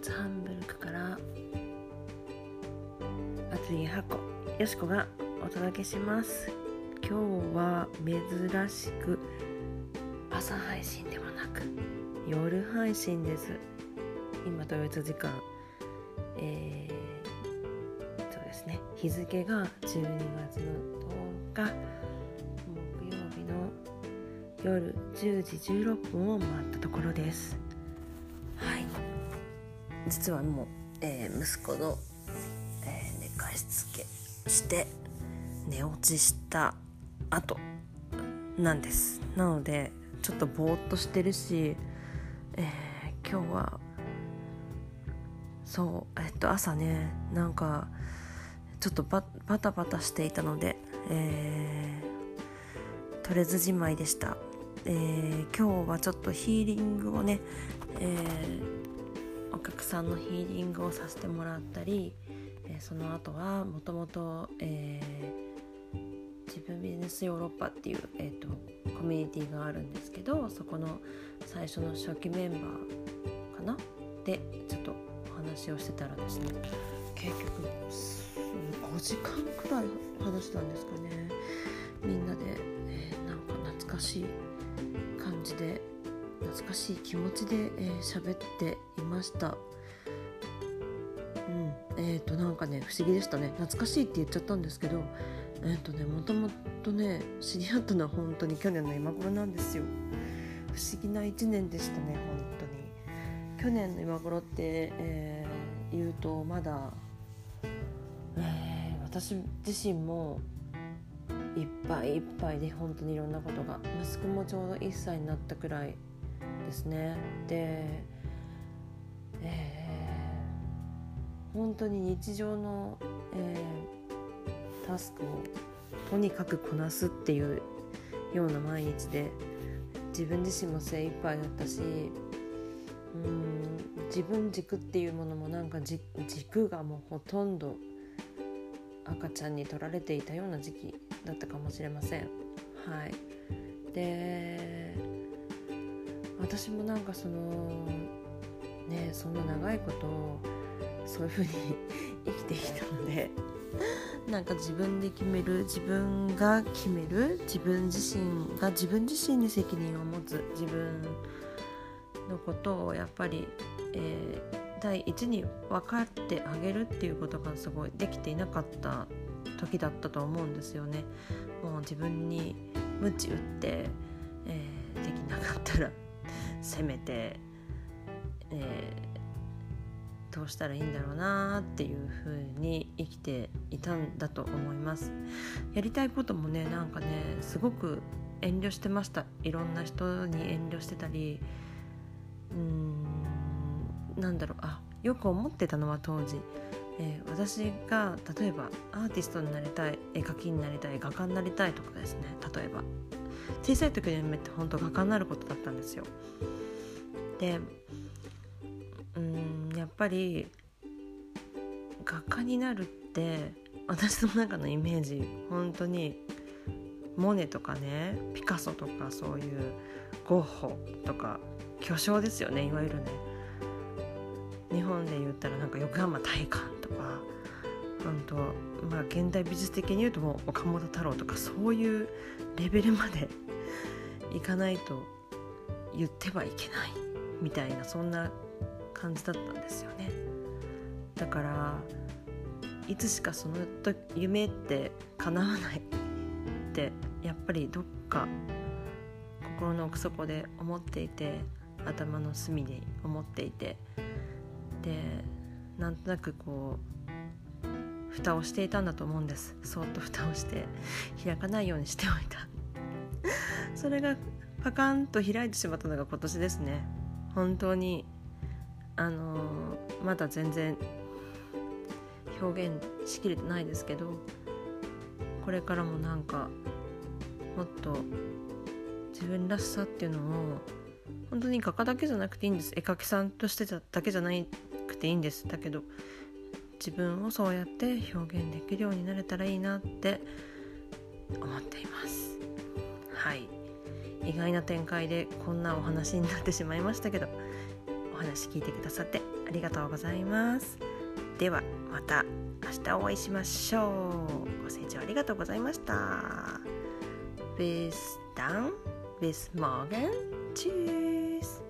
ツハンブルクからアトリエ箱よしこがお届けします。今日は珍しく朝配信ではなく夜配信です。今ドイツ時間えー、そうですね。日付が12月の10日木曜日の夜10時16分を回ったところです。実はもう、えー、息子の、えー、寝かしつけして寝落ちした後なんです。なのでちょっとぼーっとしてるし、えー、今日はそうえっと朝ねなんかちょっとババタバタしていたので、えー、取れずじまいでした、えー、今日はちょっとヒーリングをね、えー、お客さんのヒーリングをさせてもらったり、えー、その後はもともと、自分ビジネスヨーロッパっていう、えーと、コミュニティがあるんですけどそこの最初の初期メンバーかな？でちょっとお話をしてたらですね。結局5時間くらい話したんですかね。みんなで、えー、なんか懐かしい感じで懐かしい気持ちで喋、えー、っていました。うん。えっ、ー、となんかね不思議でしたね。懐かしいって言っちゃったんですけどえっ、とねもともとね知り合ったのは本当に去年の今頃なんですよ。不思議な1年でしたね本当に。去年の今頃って、えー、言うとまだ、えー、私自身もいっぱいいっぱいで本当にいろんなことが息子もちょうど1歳になったくらいですねで、えー、本当に日常の、えータスクをとにかくこなすっていうような毎日で自分自身も精一杯だったしうん自分軸っていうものもなんか軸がもうほとんど赤ちゃんに取られていたような時期だったかもしれません。はい、で私もなんかそのねそんな長いことそういうふうに生きてきたので なんか自分で決める自分が決める自分自身が自分自身に責任を持つ自分のことをやっぱり、えー、第一に分かってあげるっていうことがすごいできていなかった時だったと思うんですよね。もう自分に鞭打って、せめて、えーどうしたらいいんだろうなっていう風に生きていたんだと思います。やりたいこともねなんかねすごく遠慮してました。いろんな人に遠慮してたりうーんなんだろう。あよく思ってたのは当時、え、私が例えばアーティストになりたい絵描きになりたい画家になりたいとかですね。例えば。小さい時の夢って本当画家になることだったんですよ。でうんやっぱり画家になるって私の中のイメージ本当にモネとかねピカソとかそういうゴッホとか巨匠ですよねいわゆるね。日本で言ったらなんか横浜大観とか本当まあ現代美術的に言うともう岡本太郎とかそういうレベルまでいかないと言ってはいけないみたいなそんな感じだったんですよね。だからいつしかその夢って叶わないってやっぱりどっか心の奥底で思っていて頭の隅で思っていてでなんとなくこう蓋をしていたんだと思うんです。そっと蓋をして開かないようにしておいた。それがパカンと開いてしまったのが今年ですね。本当にあのー、まだ全然表現しきれてないですけどこれからもなんかもっと自分らしさっていうのを本当に画家だけじゃなくていいんです。絵描きさんとしてだけじゃなくていいんです。だけど自分をそうやって表現できるようになれたらいいなって思っています。はい。意外な展開でこんなお話になってしまいましたけどお話聞いてくださってありがとうございます。ではまた明日お会いしましょう。ご清聴ありがとうございました。Bis dann, bis morgen, tschüss.